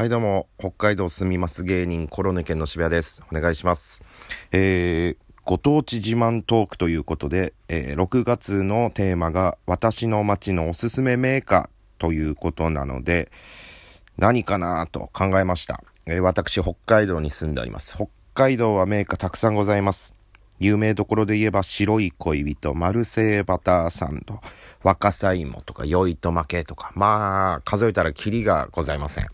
はいどうも、北海道住みます芸人コロネ県の渋谷です。お願いします。えー、ご当地自慢トークということで、えー、6月のテーマが私の街のおすすめメーカーということなので、何かなと考えました。えー、私、北海道に住んでおります。北海道はメーカーたくさんございます。有名どころで言えば白い恋人、マルセイバターサンド、若さ芋とか酔いと負けとか、まあ、数えたらキリがございません。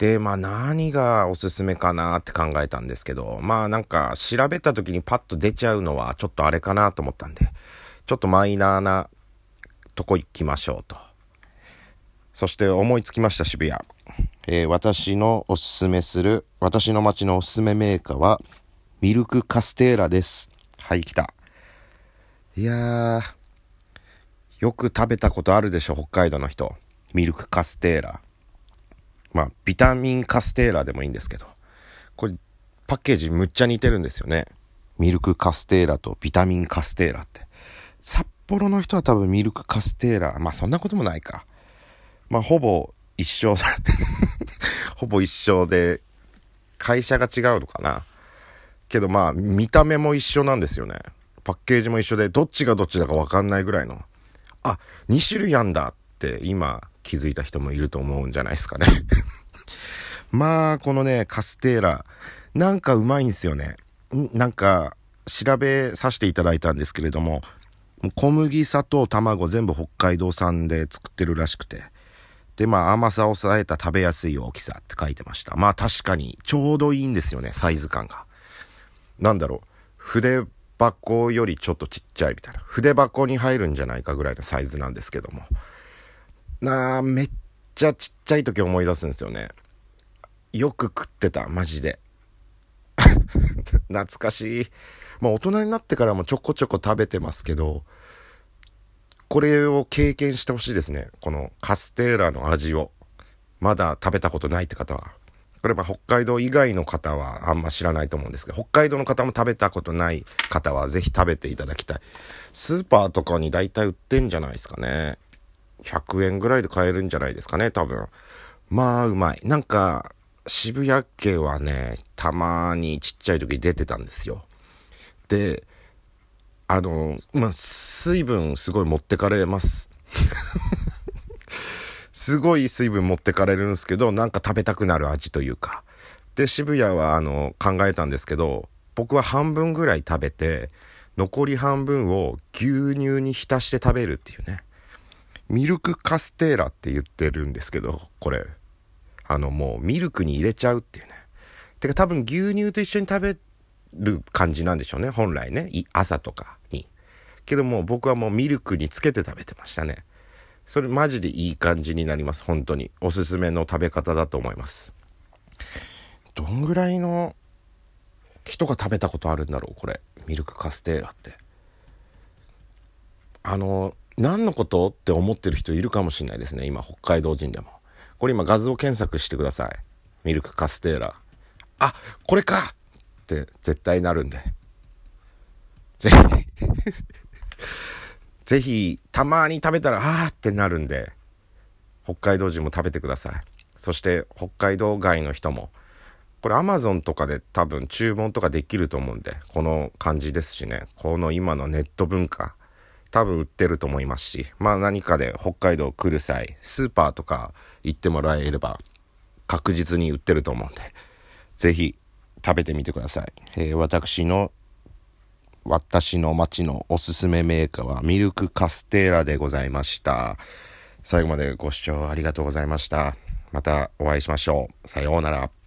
で、まあ何がおすすめかなって考えたんですけど、まあなんか調べた時にパッと出ちゃうのはちょっとあれかなと思ったんで、ちょっとマイナーなとこ行きましょうと。そして思いつきました渋谷。えー、私のおすすめする、私の街のおすすめメーカーは、ミルクカステーラです。はい、来た。いやー、よく食べたことあるでしょ、北海道の人。ミルクカステーラ。まあ、ビタミンカステーラでもいいんですけど、これ、パッケージむっちゃ似てるんですよね。ミルクカステーラとビタミンカステーラって。札幌の人は多分ミルクカステーラ、まあそんなこともないか。まあほぼ一緒 ほぼ一緒で、会社が違うのかな。けどまあ見た目も一緒なんですよね。パッケージも一緒で、どっちがどっちだかわかんないぐらいの。あ、2種類あんだって今気づいた人もいると思うんじゃないですかね まあ、このね、カステーラ、なんかうまいんですよね。なんか、調べさせていただいたんですけれども、小麦、砂糖、卵全部北海道産で作ってるらしくて。で、まあ甘さを抑えた食べやすい大きさって書いてました。まあ確かにちょうどいいんですよね、サイズ感が。なんだろう、筆箱よりちょっとちっちゃいみたいな。筆箱に入るんじゃないかぐらいのサイズなんですけども。なあ、めっちゃちっちゃい時思い出すんですよね。よく食ってた、マジで。懐かしい。まあ大人になってからもちょこちょこ食べてますけど、これを経験してほしいですね。このカステーラの味を。まだ食べたことないって方は。これは北海道以外の方はあんま知らないと思うんですけど、北海道の方も食べたことない方はぜひ食べていただきたい。スーパーとかに大体売ってんじゃないですかね。100円ぐらいで買えるんじゃないですかね、多分。まあ、うまい。なんか、渋谷家はね、たまにちっちゃい時出てたんですよ。で、あの、まあ、水分すごい持ってかれます。すごい水分持ってかれるんですけど、なんか食べたくなる味というか。で、渋谷はあの、考えたんですけど、僕は半分ぐらい食べて、残り半分を牛乳に浸して食べるっていうね。ミルクカステーラって言ってるんですけど、これ。あの、もうミルクに入れちゃうっていうね。てか多分牛乳と一緒に食べる感じなんでしょうね。本来ね。朝とかに。けども僕はもうミルクにつけて食べてましたね。それマジでいい感じになります。本当に。おすすめの食べ方だと思います。どんぐらいの人が食べたことあるんだろうこれ。ミルクカステーラって。あの、何のことって思ってる人いるかもしれないですね。今、北海道人でも。これ今画像検索してください。ミルクカステーラ。あ、これかって絶対なるんで。ぜひ ぜひ、たまに食べたら、あーってなるんで、北海道人も食べてください。そして、北海道外の人も。これ Amazon とかで多分注文とかできると思うんで、この感じですしね。この今のネット文化。多分売ってると思いますし、まあ何かで北海道来る際、スーパーとか行ってもらえれば確実に売ってると思うんで、ぜひ食べてみてください。えー、私の、私の街のおすすめメーカーはミルクカステーラでございました。最後までご視聴ありがとうございました。またお会いしましょう。さようなら。